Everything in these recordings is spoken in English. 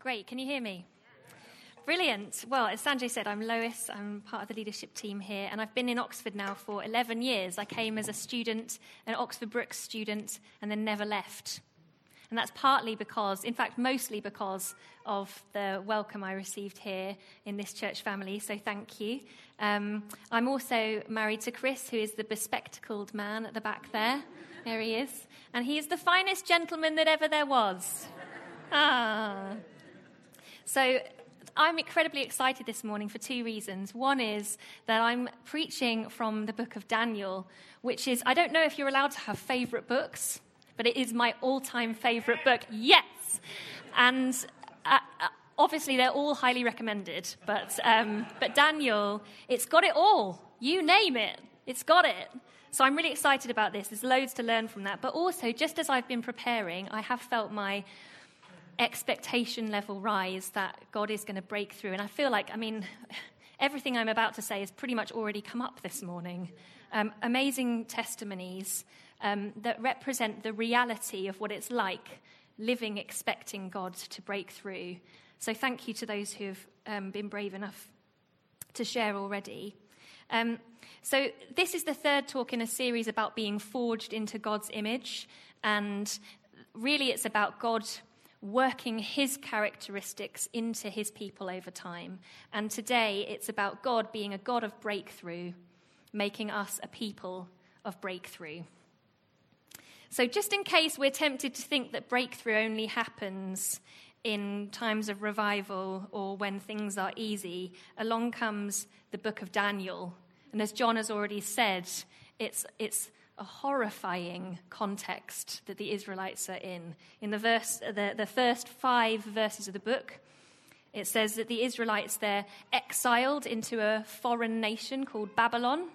Great. Can you hear me? Brilliant. Well, as Sanjay said, I'm Lois. I'm part of the leadership team here, and I've been in Oxford now for 11 years. I came as a student, an Oxford Brookes student, and then never left. And that's partly because, in fact, mostly because of the welcome I received here in this church family. So thank you. Um, I'm also married to Chris, who is the bespectacled man at the back there. There he is. And he is the finest gentleman that ever there was. Ah. So I'm incredibly excited this morning for two reasons. One is that I'm preaching from the book of Daniel, which is, I don't know if you're allowed to have favorite books but it is my all time favorite book. Yes! And uh, uh, obviously, they're all highly recommended, but, um, but Daniel, it's got it all. You name it, it's got it. So I'm really excited about this. There's loads to learn from that. But also, just as I've been preparing, I have felt my expectation level rise that God is going to break through. And I feel like, I mean, everything I'm about to say has pretty much already come up this morning. Um, amazing testimonies um, that represent the reality of what it's like living expecting God to break through. So thank you to those who have um, been brave enough to share already. Um, so, this is the third talk in a series about being forged into God's image. And really, it's about God working his characteristics into his people over time. And today, it's about God being a God of breakthrough, making us a people of breakthrough. So, just in case we're tempted to think that breakthrough only happens in times of revival or when things are easy, along comes the book of Daniel. And as John has already said, it's, it's a horrifying context that the Israelites are in. In the, verse, the, the first five verses of the book, it says that the Israelites, they're exiled into a foreign nation called Babylon.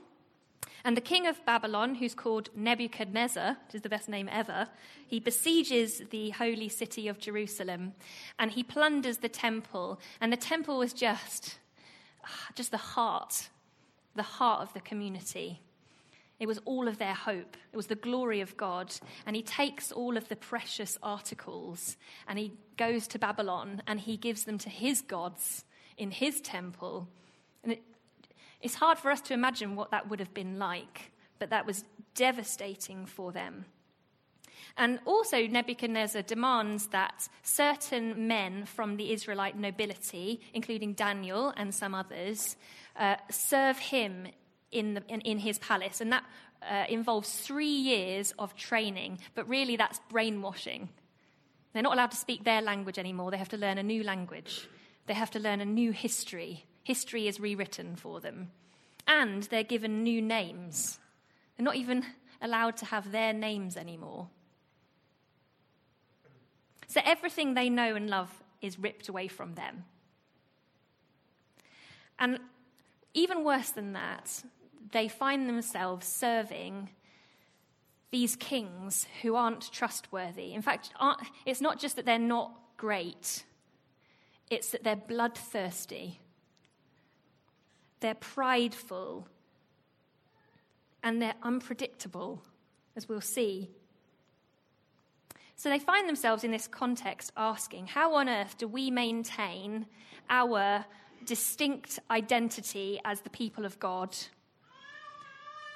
And the king of Babylon, who's called Nebuchadnezzar, which is the best name ever, he besieges the holy city of Jerusalem and he plunders the temple. And the temple was just, ah, just the heart, the heart of the community. It was all of their hope. It was the glory of God. And he takes all of the precious articles and he goes to Babylon and he gives them to his gods in his temple. And it, it's hard for us to imagine what that would have been like, but that was devastating for them. And also, Nebuchadnezzar demands that certain men from the Israelite nobility, including Daniel and some others, uh, serve him in, the, in, in, his palace. And that uh, involves three years of training, but really that's brainwashing. They're not allowed to speak their language anymore, they have to learn a new language, they have to learn a new history. History is rewritten for them. And they're given new names. They're not even allowed to have their names anymore. So everything they know and love is ripped away from them. And even worse than that, they find themselves serving these kings who aren't trustworthy. In fact, it's not just that they're not great, it's that they're bloodthirsty they're prideful, and they're unpredictable, as we'll see. So they find themselves in this context asking, How on earth do we maintain our distinct identity as the people of God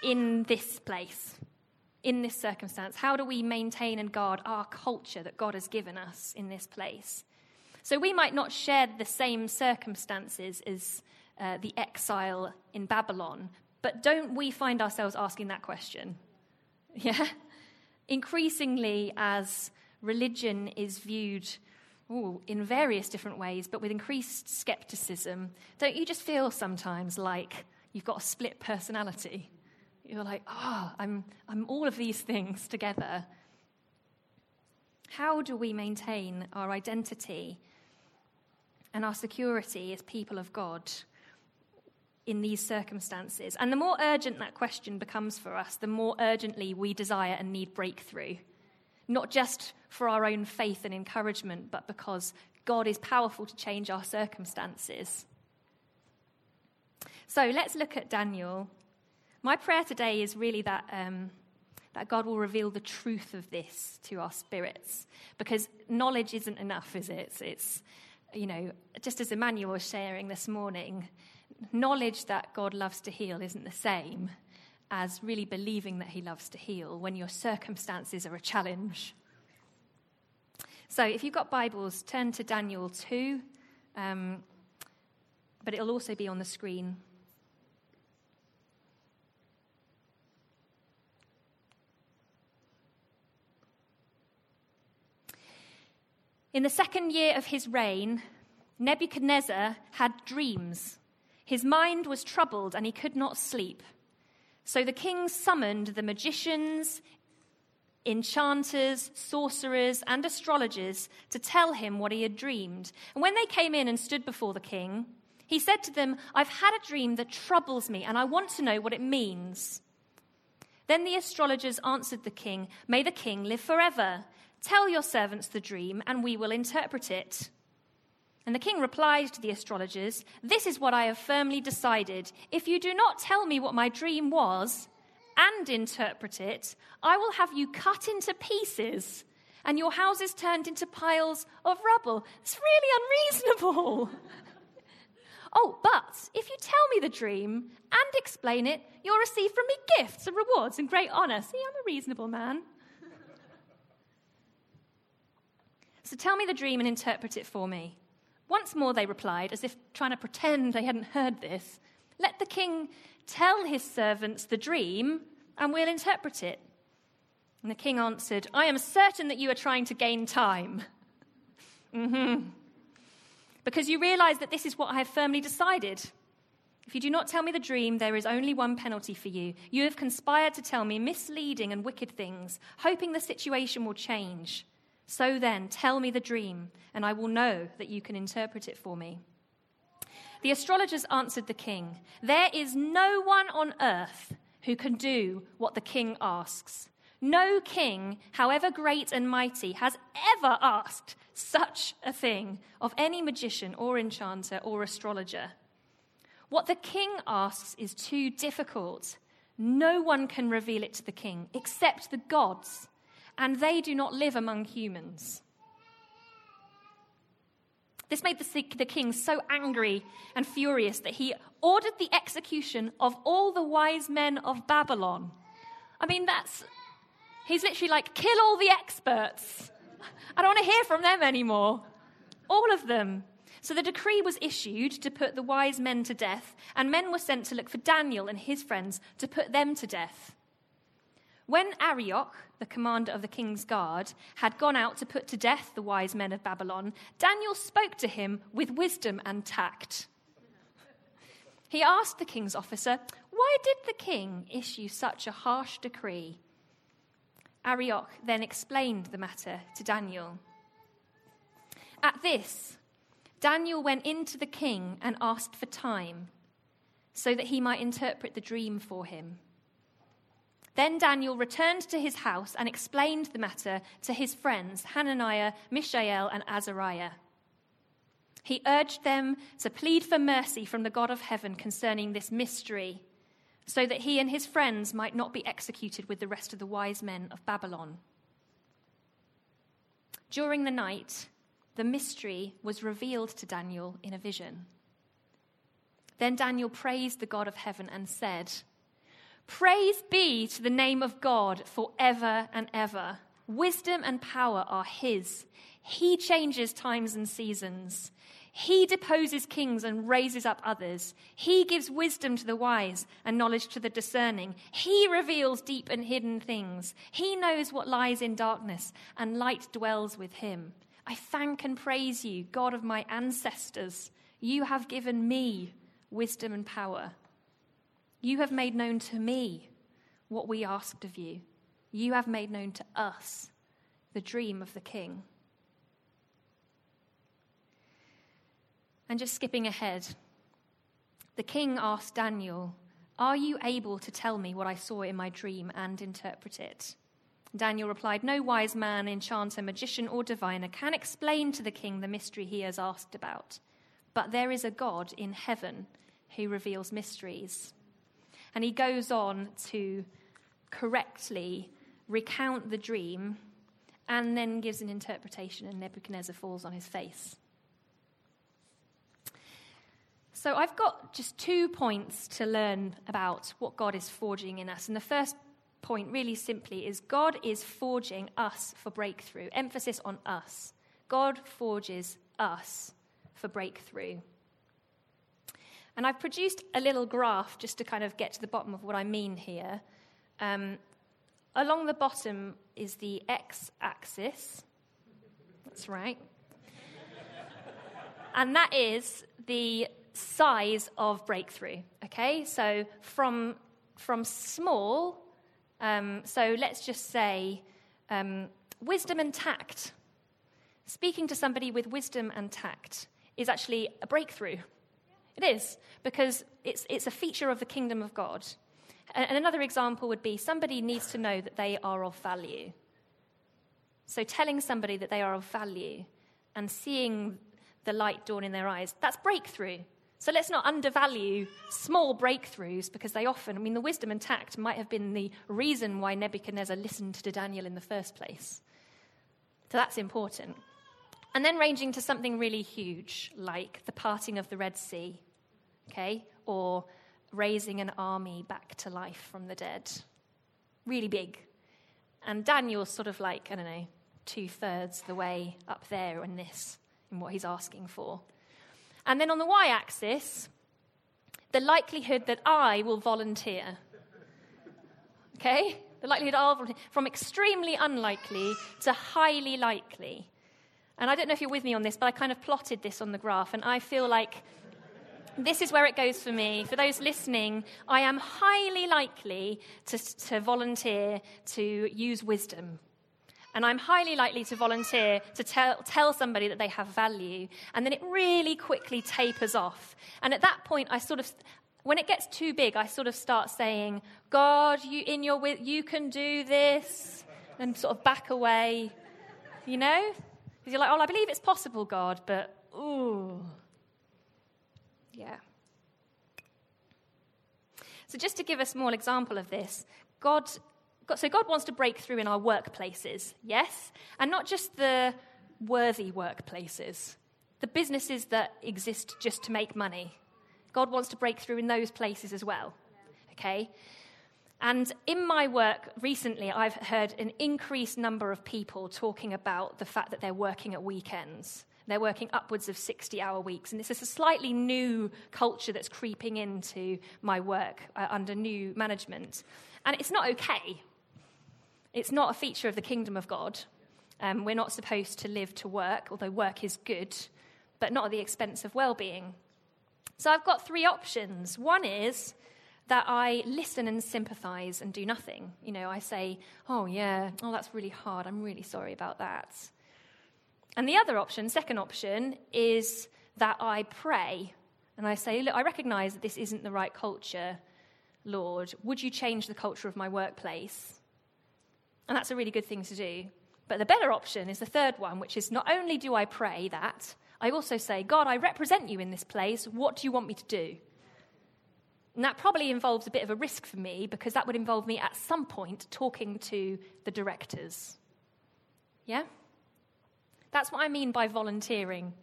in this place, in this circumstance? How do we maintain and guard our culture that God has given us in this place? So we might not share the same circumstances as uh, the exile in Babylon. But don't we find ourselves asking that question? Yeah? Increasingly, as religion is viewed ooh, in various different ways, but with increased skepticism, don't you just feel sometimes like you've got a split personality? You're like, oh, I'm, I'm all of these things together. How do we maintain our identity and our security as people of God in these circumstances. And the more urgent that question becomes for us, the more urgently we desire and need breakthrough. Not just for our own faith and encouragement, but because God is powerful to change our circumstances. So let's look at Daniel. My prayer today is really that, um, that God will reveal the truth of this to our spirits, because knowledge isn't enough, is it? It's, it's you know, just as Emmanuel was sharing this morning, knowledge that God loves to heal isn't the same as really believing that He loves to heal when your circumstances are a challenge. So, if you've got Bibles, turn to Daniel 2, um, but it'll also be on the screen. In the second year of his reign, Nebuchadnezzar had dreams. His mind was troubled and he could not sleep. So the king summoned the magicians, enchanters, sorcerers, and astrologers to tell him what he had dreamed. And when they came in and stood before the king, he said to them, I've had a dream that troubles me, and I want to know what it means. Then the astrologers answered the king, May the king live forever. Tell your servants the dream, and we will interpret it. And the king replied to the astrologers, This is what I have firmly decided. If you do not tell me what my dream was and interpret it, I will have you cut into pieces and your houses turned into piles of rubble. It's really unreasonable. oh, but if you tell me the dream and explain it, you'll receive from me gifts and rewards and great honor. See, I'm a reasonable man. So tell me the dream and interpret it for me. Once more they replied, as if trying to pretend they hadn't heard this. Let the king tell his servants the dream, and we'll interpret it. And the king answered, I am certain that you are trying to gain time. mm-hmm. Because you realize that this is what I have firmly decided. If you do not tell me the dream, there is only one penalty for you. You have conspired to tell me misleading and wicked things, hoping the situation will change. So then, tell me the dream, and I will know that you can interpret it for me. The astrologers answered the king, There is no one on earth who can do what the king asks. No king, however great and mighty, has ever asked such a thing of any magician or enchanter or astrologer. What the king asks is too difficult. No one can reveal it to the king except the gods and they do not live among humans. This made the, the king so angry and furious that he ordered the execution of all the wise men of Babylon. I mean, that's. He's literally like, kill all the experts. I don't want to hear from them anymore. All of them. So the decree was issued to put the wise men to death, and men were sent to look for Daniel and his friends to put them to death. When Arioch, the commander of the king's guard, had gone out to put to death the wise men of Babylon, Daniel spoke to him with wisdom and tact. He asked the king's officer, Why did the king issue such a harsh decree? Arioch then explained the matter to Daniel. At this, Daniel went into the king and asked for time so that he might interpret the dream for him. Then Daniel returned to his house and explained the matter to his friends, Hananiah, Mishael, and Azariah. He urged them to plead for mercy from the God of heaven concerning this mystery, so that he and his friends might not be executed with the rest of the wise men of Babylon. During the night, the mystery was revealed to Daniel in a vision. Then Daniel praised the God of heaven and said, Praise be to the name of God forever and ever. Wisdom and power are His. He changes times and seasons. He deposes kings and raises up others. He gives wisdom to the wise and knowledge to the discerning. He reveals deep and hidden things. He knows what lies in darkness, and light dwells with him. I thank and praise you, God of my ancestors. You have given me wisdom and power. You have made known to me what we asked of you. You have made known to us the dream of the king. And just skipping ahead, the king asked Daniel, Are you able to tell me what I saw in my dream and interpret it? Daniel replied, No wise man, enchanter, magician, or diviner can explain to the king the mystery he has asked about. But there is a God in heaven who reveals mysteries. And he goes on to correctly recount the dream and then gives an interpretation, and Nebuchadnezzar falls on his face. So I've got just two points to learn about what God is forging in us. And the first point, really simply, is God is forging us for breakthrough. Emphasis on us. God forges us for breakthrough. And I've produced a little graph just to kind of get to the bottom of what I mean here. Um, along the bottom is the x axis. That's right. and that is the size of breakthrough. Okay, so from, from small, um, so let's just say um, wisdom and tact. Speaking to somebody with wisdom and tact is actually a breakthrough. It is, because it's, it's a feature of the kingdom of God. And, and another example would be somebody needs to know that they are of value. So telling somebody that they are of value and seeing the light dawn in their eyes, that's breakthrough. So let's not undervalue small breakthroughs because they often, I mean, the wisdom and tact might have been the reason why Nebuchadnezzar listened to Daniel in the first place. So that's important. And then ranging to something really huge, like the parting of the Red Sea okay? Or raising an army back to life from the dead. Really big. And Daniel's sort of like, I don't know, two thirds the way up there in this, in what he's asking for. And then on the y axis, the likelihood that I will volunteer. Okay? The likelihood I'll volunteer. From extremely unlikely to highly likely. And I don't know if you're with me on this, but I kind of plotted this on the graph, and I feel like this is where it goes for me. For those listening, I am highly likely to, to volunteer to use wisdom. And I'm highly likely to volunteer to tell, tell somebody that they have value. And then it really quickly tapers off. And at that point, I sort of, when it gets too big, I sort of start saying, God, you, in your, you can do this. And sort of back away, you know? Because you're like, oh, I believe it's possible, God, but ooh. Yeah. So, just to give a small example of this, God, God, so God wants to break through in our workplaces, yes? And not just the worthy workplaces, the businesses that exist just to make money. God wants to break through in those places as well, okay? And in my work recently, I've heard an increased number of people talking about the fact that they're working at weekends. They're working upwards of 60 hour weeks. And this is a slightly new culture that's creeping into my work uh, under new management. And it's not okay. It's not a feature of the kingdom of God. Um, we're not supposed to live to work, although work is good, but not at the expense of well being. So I've got three options. One is that I listen and sympathize and do nothing. You know, I say, oh, yeah, oh, that's really hard. I'm really sorry about that. And the other option, second option, is that I pray and I say, Look, I recognize that this isn't the right culture, Lord. Would you change the culture of my workplace? And that's a really good thing to do. But the better option is the third one, which is not only do I pray that, I also say, God, I represent you in this place. What do you want me to do? And that probably involves a bit of a risk for me because that would involve me at some point talking to the directors. Yeah? That's what I mean by volunteering.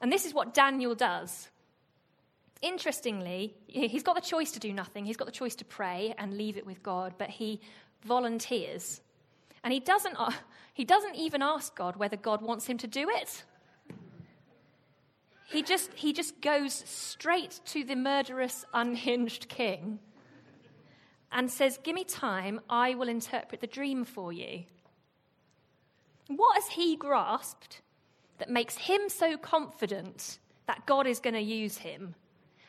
And this is what Daniel does. Interestingly, he's got the choice to do nothing, he's got the choice to pray and leave it with God, but he volunteers. And he doesn't, he doesn't even ask God whether God wants him to do it. He just, he just goes straight to the murderous, unhinged king and says, Give me time, I will interpret the dream for you. What has he grasped that makes him so confident that God is going to use him?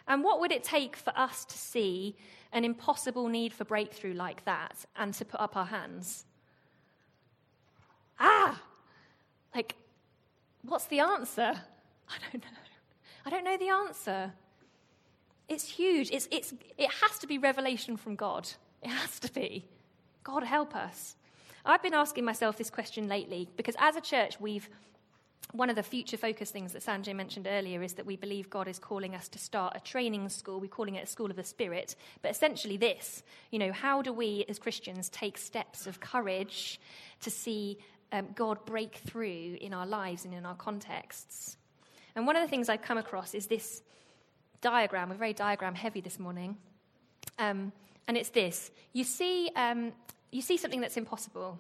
And what would it take for us to see an impossible need for breakthrough like that and to put up our hands? Ah! Like, what's the answer? I don't know. I don't know the answer. It's huge. It's, it's, it has to be revelation from God. It has to be. God help us. I've been asking myself this question lately because as a church, we've one of the future focus things that Sanjay mentioned earlier is that we believe God is calling us to start a training school. We're calling it a school of the Spirit. But essentially, this you know, how do we as Christians take steps of courage to see um, God break through in our lives and in our contexts? And one of the things I've come across is this diagram. We're very diagram heavy this morning. Um, and it's this you see, um, you see something that's impossible.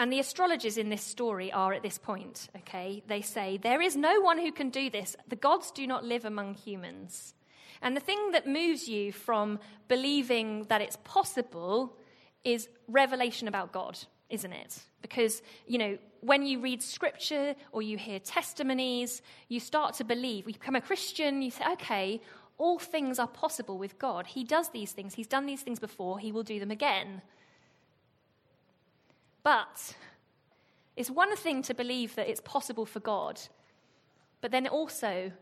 And the astrologers in this story are at this point, okay? They say, There is no one who can do this. The gods do not live among humans. And the thing that moves you from believing that it's possible is revelation about God, isn't it? Because, you know, when you read scripture or you hear testimonies, you start to believe. You become a Christian, you say, okay, all things are possible with God. He does these things, He's done these things before, He will do them again. But it's one thing to believe that it's possible for God, but then also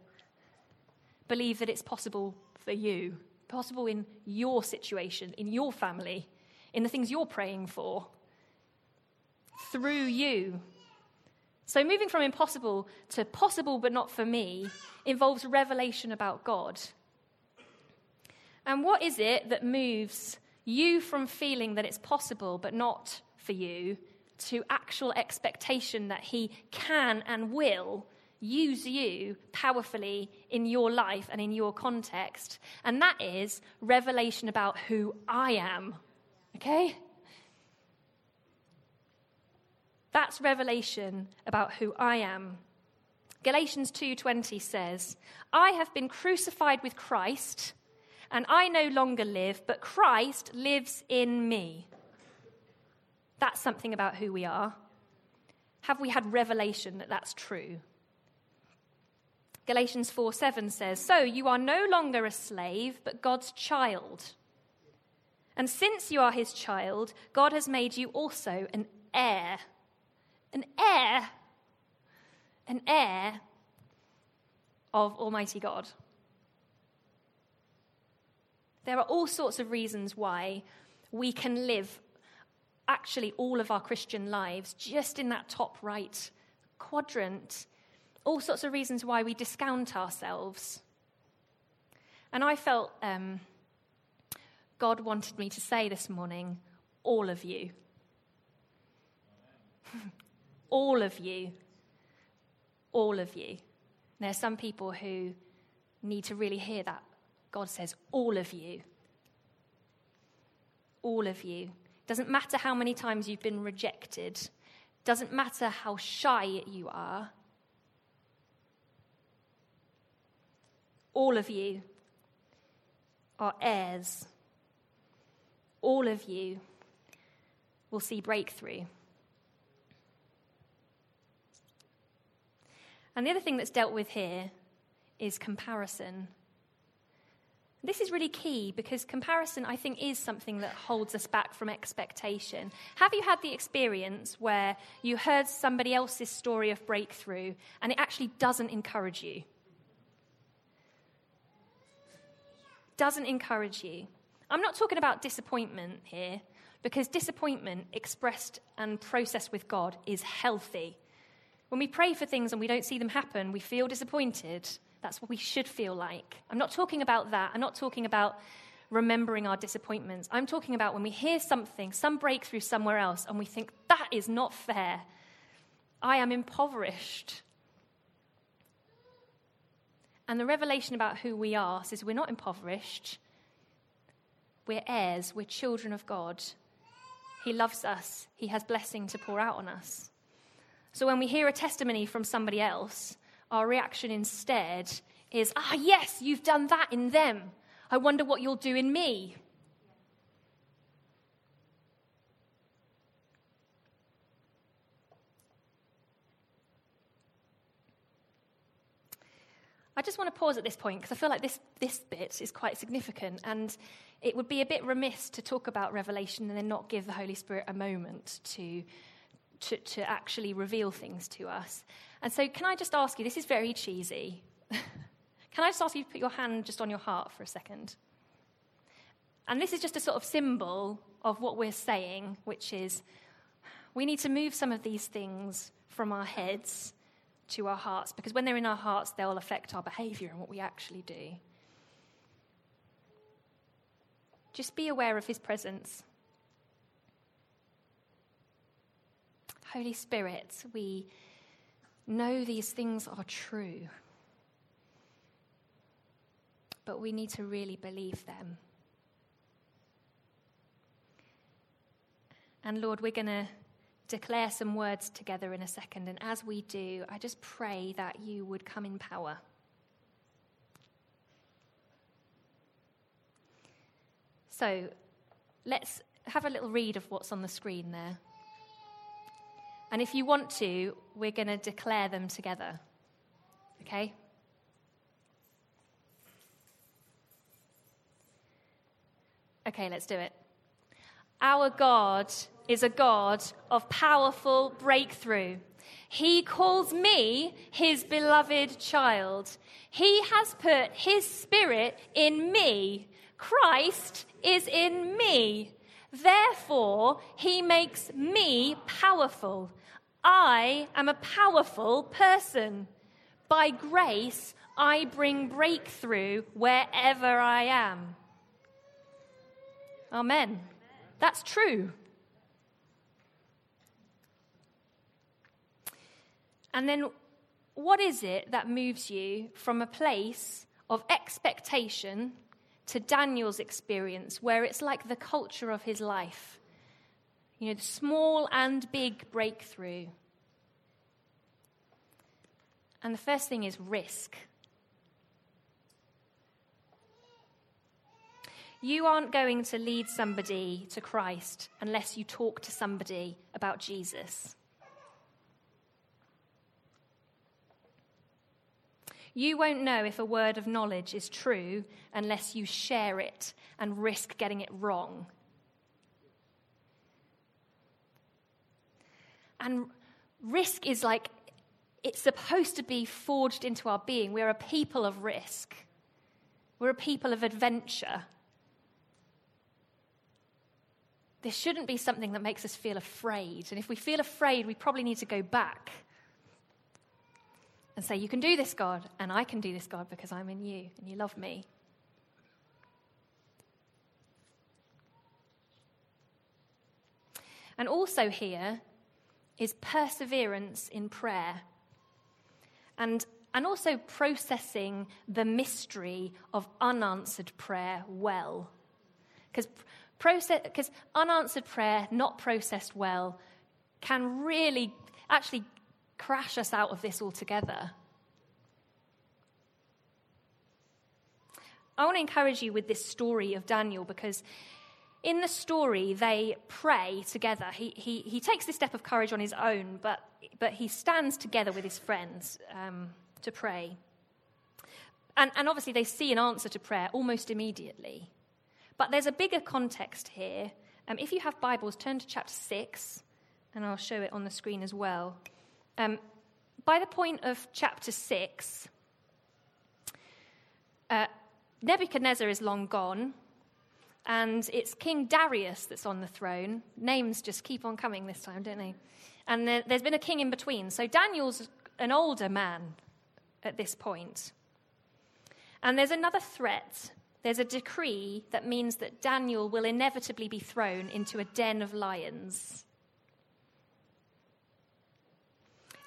believe that it's possible for you, possible in your situation, in your family, in the things you're praying for, through you. So, moving from impossible to possible but not for me involves revelation about God. And what is it that moves you from feeling that it's possible but not for you to actual expectation that He can and will use you powerfully in your life and in your context. And that is revelation about who I am. Okay? That's revelation about who I am. Galatians 2:20 says, "I have been crucified with Christ, and I no longer live, but Christ lives in me." That's something about who we are. Have we had revelation that that's true? Galatians 4 7 says, So you are no longer a slave, but God's child. And since you are his child, God has made you also an heir. An heir. An heir of Almighty God. There are all sorts of reasons why we can live actually all of our Christian lives just in that top right quadrant all sorts of reasons why we discount ourselves. And I felt um, God wanted me to say this morning, all of you. All of you. All of you. There are some people who need to really hear that. God says, all of you. All of you. Doesn't matter how many times you've been rejected, doesn't matter how shy you are. All of you are heirs. All of you will see breakthrough. And the other thing that's dealt with here is comparison. This is really key because comparison, I think, is something that holds us back from expectation. Have you had the experience where you heard somebody else's story of breakthrough and it actually doesn't encourage you? doesn't encourage you. I'm not talking about disappointment here, because disappointment expressed and processed with God is healthy. When we pray for things and we don't see them happen, we feel disappointed. That's what we should feel like. I'm not talking about that. I'm not talking about remembering our disappointments. I'm talking about when we hear something, some breakthrough somewhere else, and we think, that is not fair. I am impoverished. And the revelation about who we are says we're not impoverished, we're heirs, we're children of God. He loves us, He has blessing to pour out on us. So when we hear a testimony from somebody else, our reaction instead is, ah, yes, you've done that in them. I wonder what you'll do in me. I just want to pause at this point because I feel like this, this bit is quite significant, and it would be a bit remiss to talk about Revelation and then not give the Holy Spirit a moment to, to, to actually reveal things to us. And so, can I just ask you this is very cheesy. can I just ask you to put your hand just on your heart for a second? And this is just a sort of symbol of what we're saying, which is we need to move some of these things from our heads to our hearts because when they're in our hearts, they'll affect our behavior and what we actually do. Just be aware of his presence. Holy Spirit, we, know these things are true, but we need to really believe them. And Lord, we're going to declare some words together in a second. And as we do, I just pray that you would come in power. So let's have a little read of what's on the screen there. And if you want to, we're going to declare them together. Okay? Okay, let's do it. Our God is a God of powerful breakthrough. He calls me his beloved child. He has put his spirit in me. Christ is in me. Therefore, he makes me powerful. I am a powerful person. By grace, I bring breakthrough wherever I am. Amen. That's true. And then, what is it that moves you from a place of expectation to Daniel's experience, where it's like the culture of his life? You know, the small and big breakthrough. And the first thing is risk. You aren't going to lead somebody to Christ unless you talk to somebody about Jesus. You won't know if a word of knowledge is true unless you share it and risk getting it wrong. And risk is like, it's supposed to be forged into our being. We're a people of risk, we're a people of adventure. This shouldn't be something that makes us feel afraid. And if we feel afraid, we probably need to go back and say, You can do this, God, and I can do this, God, because I'm in you and you love me. And also, here is perseverance in prayer and, and also processing the mystery of unanswered prayer well. Because Process, because unanswered prayer, not processed well, can really actually crash us out of this altogether. I want to encourage you with this story of Daniel because in the story they pray together. He, he, he takes this step of courage on his own, but, but he stands together with his friends um, to pray. And, and obviously, they see an answer to prayer almost immediately. But there's a bigger context here. Um, if you have Bibles, turn to chapter 6, and I'll show it on the screen as well. Um, by the point of chapter 6, uh, Nebuchadnezzar is long gone, and it's King Darius that's on the throne. Names just keep on coming this time, don't they? And there, there's been a king in between. So Daniel's an older man at this point. And there's another threat there's a decree that means that Daniel will inevitably be thrown into a den of lions.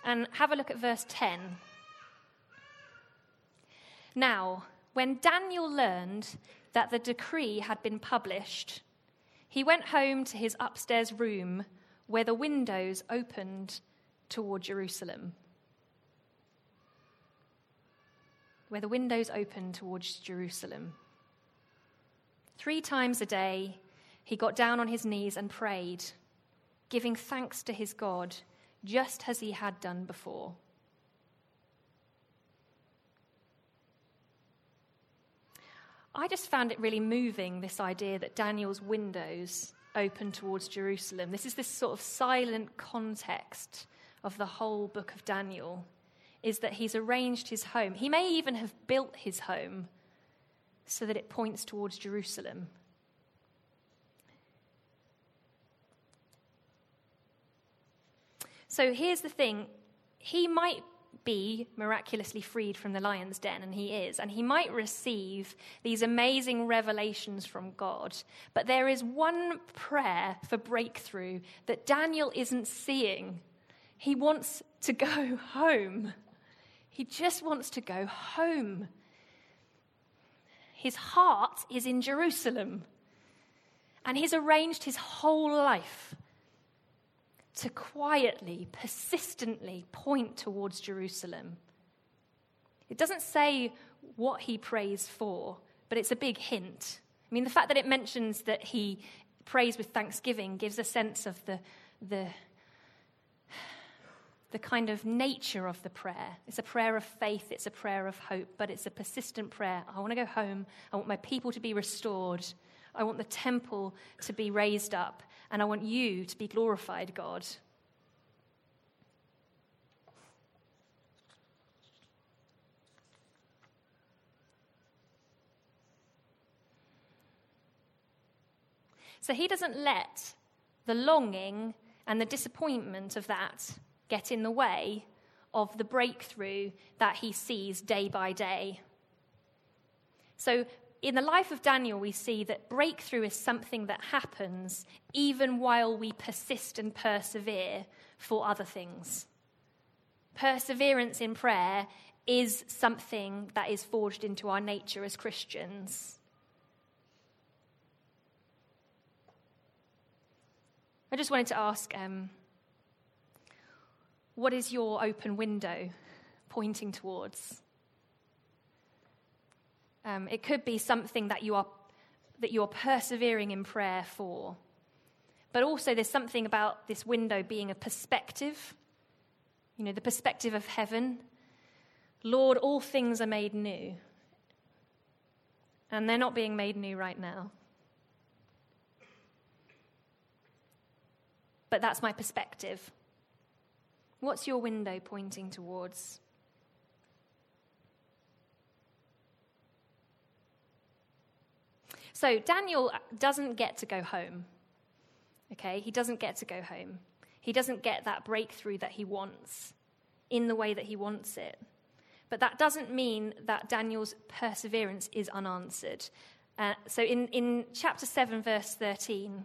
And have a look at verse 10. Now, when Daniel learned that the decree had been published, he went home to his upstairs room where the windows opened toward Jerusalem. Where the windows opened towards Jerusalem. Three times a day, he got down on his knees and prayed, giving thanks to his God, just as he had done before. I just found it really moving, this idea that Daniel's windows open towards Jerusalem. This is this sort of silent context of the whole book of Daniel, is that he's arranged his home. He may even have built his home so that it points towards Jerusalem. So here's the thing he might be miraculously freed from the lion's den, and he is, and he might receive these amazing revelations from God. But there is one prayer for breakthrough that Daniel isn't seeing. He wants to go home. He just wants to go home. His heart is in Jerusalem. And he's arranged his whole life to quietly, persistently point towards Jerusalem. It doesn't say what he prays for, but it's a big hint. I mean, the fact that it mentions that he prays with thanksgiving gives a sense of the, the, the kind of nature of the prayer. It's a prayer of faith, it's a prayer of hope, but it's a persistent prayer. I want to go home. I want my people to be restored. I want the temple to be raised up. And I want you to be glorified, God. So he doesn't let the longing and the disappointment of that get in the way of the breakthrough that he sees day by day. So, in the life of Daniel, we see that breakthrough is something that happens even while we persist and persevere for other things. Perseverance in prayer is something that is forged into our nature as Christians. I just wanted to ask um, what is your open window pointing towards? Um, it could be something that you are that you are persevering in prayer for. But also, there's something about this window being a perspective. You know, the perspective of heaven. Lord, all things are made new. And they're not being made new right now. but that's my perspective. What's your window pointing towards? So Daniel doesn't get to go home. Okay? He doesn't get to go home. He doesn't get that breakthrough that he wants in the way that he wants it. But that doesn't mean that Daniel's perseverance is unanswered. Uh, so in, in chapter 7, verse 13,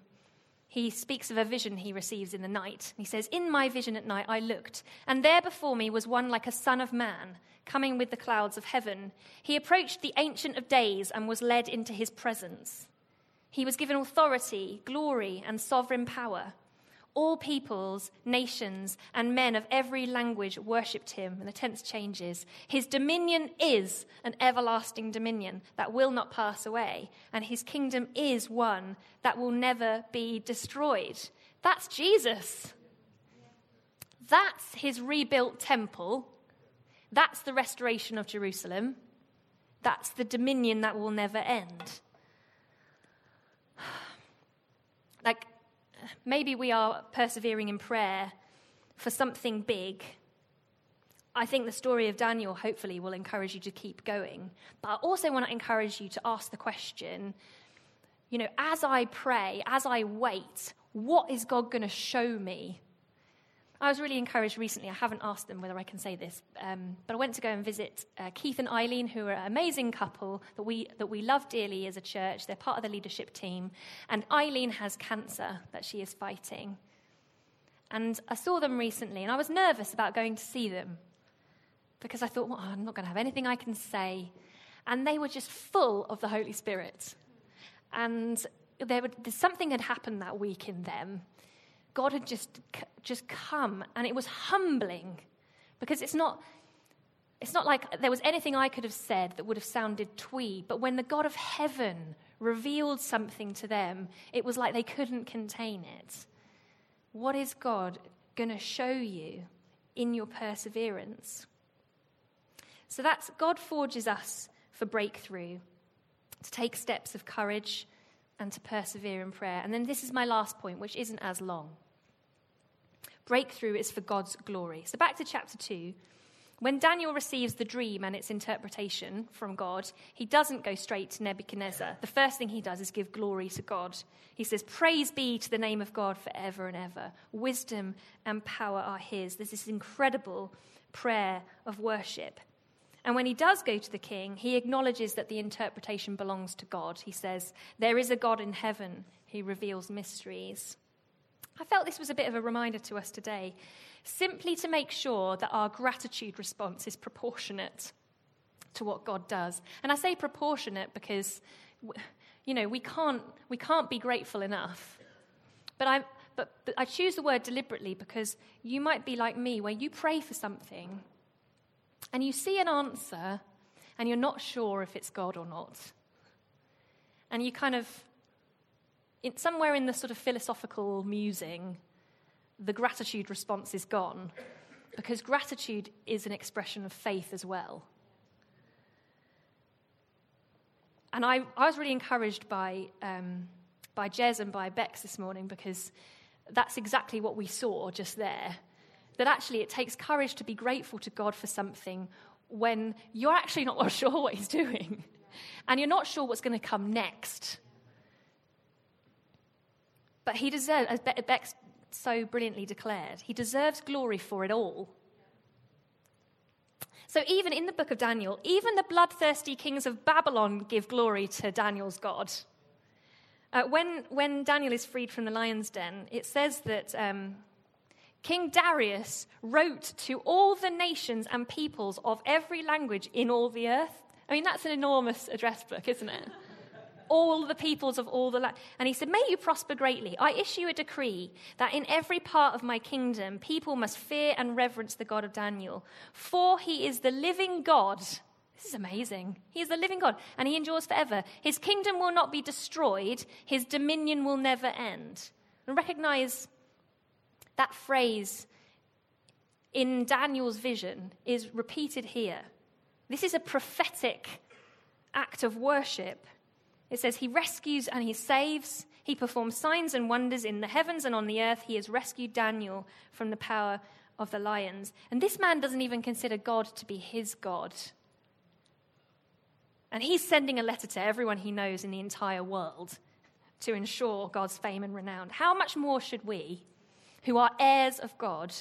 he speaks of a vision he receives in the night. He says, In my vision at night I looked, and there before me was one like a son of man, coming with the clouds of heaven. He approached the Ancient of Days and was led into his presence. He was given authority, glory, and sovereign power. All peoples, nations, and men of every language worshipped him. And the tense changes. His dominion is an everlasting dominion that will not pass away, and his kingdom is one that will never be destroyed. That's Jesus. That's his rebuilt temple. That's the restoration of Jerusalem. That's the dominion that will never end. Like, maybe we are persevering in prayer for something big. I think the story of Daniel hopefully will encourage you to keep going. But I also want to encourage you to ask the question you know, as I pray, as I wait, what is God going to show me? I was really encouraged recently. I haven't asked them whether I can say this, um, but I went to go and visit uh, Keith and Eileen, who are an amazing couple that we, that we love dearly as a church. They're part of the leadership team. And Eileen has cancer that she is fighting. And I saw them recently, and I was nervous about going to see them because I thought, well, I'm not going to have anything I can say. And they were just full of the Holy Spirit. And there would, something had happened that week in them God had just, just come, and it was humbling because it's not, it's not like there was anything I could have said that would have sounded twee, but when the God of heaven revealed something to them, it was like they couldn't contain it. What is God going to show you in your perseverance? So that's God forges us for breakthrough, to take steps of courage and to persevere in prayer. And then this is my last point, which isn't as long. Breakthrough is for God's glory. So back to chapter 2. When Daniel receives the dream and its interpretation from God, he doesn't go straight to Nebuchadnezzar. The first thing he does is give glory to God. He says, Praise be to the name of God forever and ever. Wisdom and power are his. There's this incredible prayer of worship. And when he does go to the king, he acknowledges that the interpretation belongs to God. He says, There is a God in heaven who reveals mysteries. I felt this was a bit of a reminder to us today, simply to make sure that our gratitude response is proportionate to what God does. And I say proportionate because, you know, we can't, we can't be grateful enough. But I, but, but I choose the word deliberately because you might be like me, where you pray for something and you see an answer and you're not sure if it's God or not. And you kind of in, somewhere in the sort of philosophical musing, the gratitude response is gone because gratitude is an expression of faith as well. And I, I was really encouraged by, um, by Jez and by Bex this morning because that's exactly what we saw just there. That actually it takes courage to be grateful to God for something when you're actually not sure what He's doing and you're not sure what's going to come next. But he deserves, as Beck so brilliantly declared, he deserves glory for it all. So, even in the book of Daniel, even the bloodthirsty kings of Babylon give glory to Daniel's God. Uh, when, when Daniel is freed from the lion's den, it says that um, King Darius wrote to all the nations and peoples of every language in all the earth. I mean, that's an enormous address book, isn't it? All the peoples of all the land. And he said, May you prosper greatly. I issue a decree that in every part of my kingdom, people must fear and reverence the God of Daniel, for he is the living God. This is amazing. He is the living God, and he endures forever. His kingdom will not be destroyed, his dominion will never end. And recognize that phrase in Daniel's vision is repeated here. This is a prophetic act of worship it says, He rescues and He saves. He performs signs and wonders in the heavens and on the earth. He has rescued Daniel from the power of the lions. And this man doesn't even consider God to be his God. And he's sending a letter to everyone he knows in the entire world to ensure God's fame and renown. How much more should we, who are heirs of God,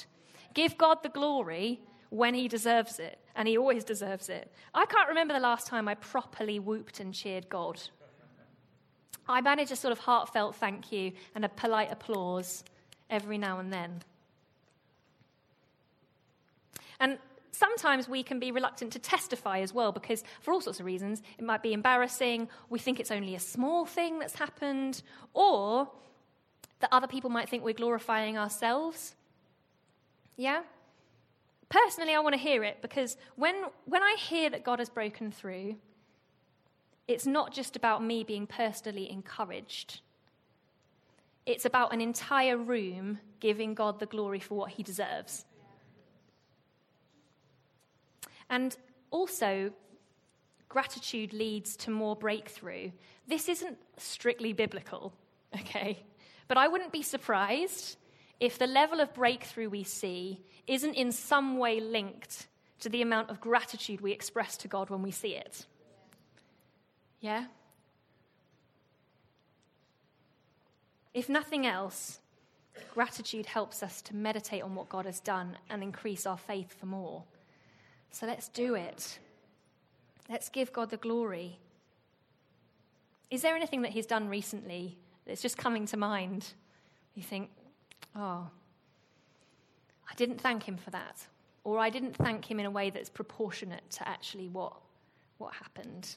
give God the glory when he deserves it? And he always deserves it. I can't remember the last time I properly whooped and cheered God. I manage a sort of heartfelt thank you and a polite applause every now and then. And sometimes we can be reluctant to testify as well because, for all sorts of reasons, it might be embarrassing, we think it's only a small thing that's happened, or that other people might think we're glorifying ourselves. Yeah? Personally, I want to hear it because when, when I hear that God has broken through, it's not just about me being personally encouraged. It's about an entire room giving God the glory for what he deserves. And also, gratitude leads to more breakthrough. This isn't strictly biblical, okay? But I wouldn't be surprised if the level of breakthrough we see isn't in some way linked to the amount of gratitude we express to God when we see it. Yeah? If nothing else, gratitude helps us to meditate on what God has done and increase our faith for more. So let's do it. Let's give God the glory. Is there anything that He's done recently that's just coming to mind? You think, oh, I didn't thank Him for that. Or I didn't thank Him in a way that's proportionate to actually what, what happened.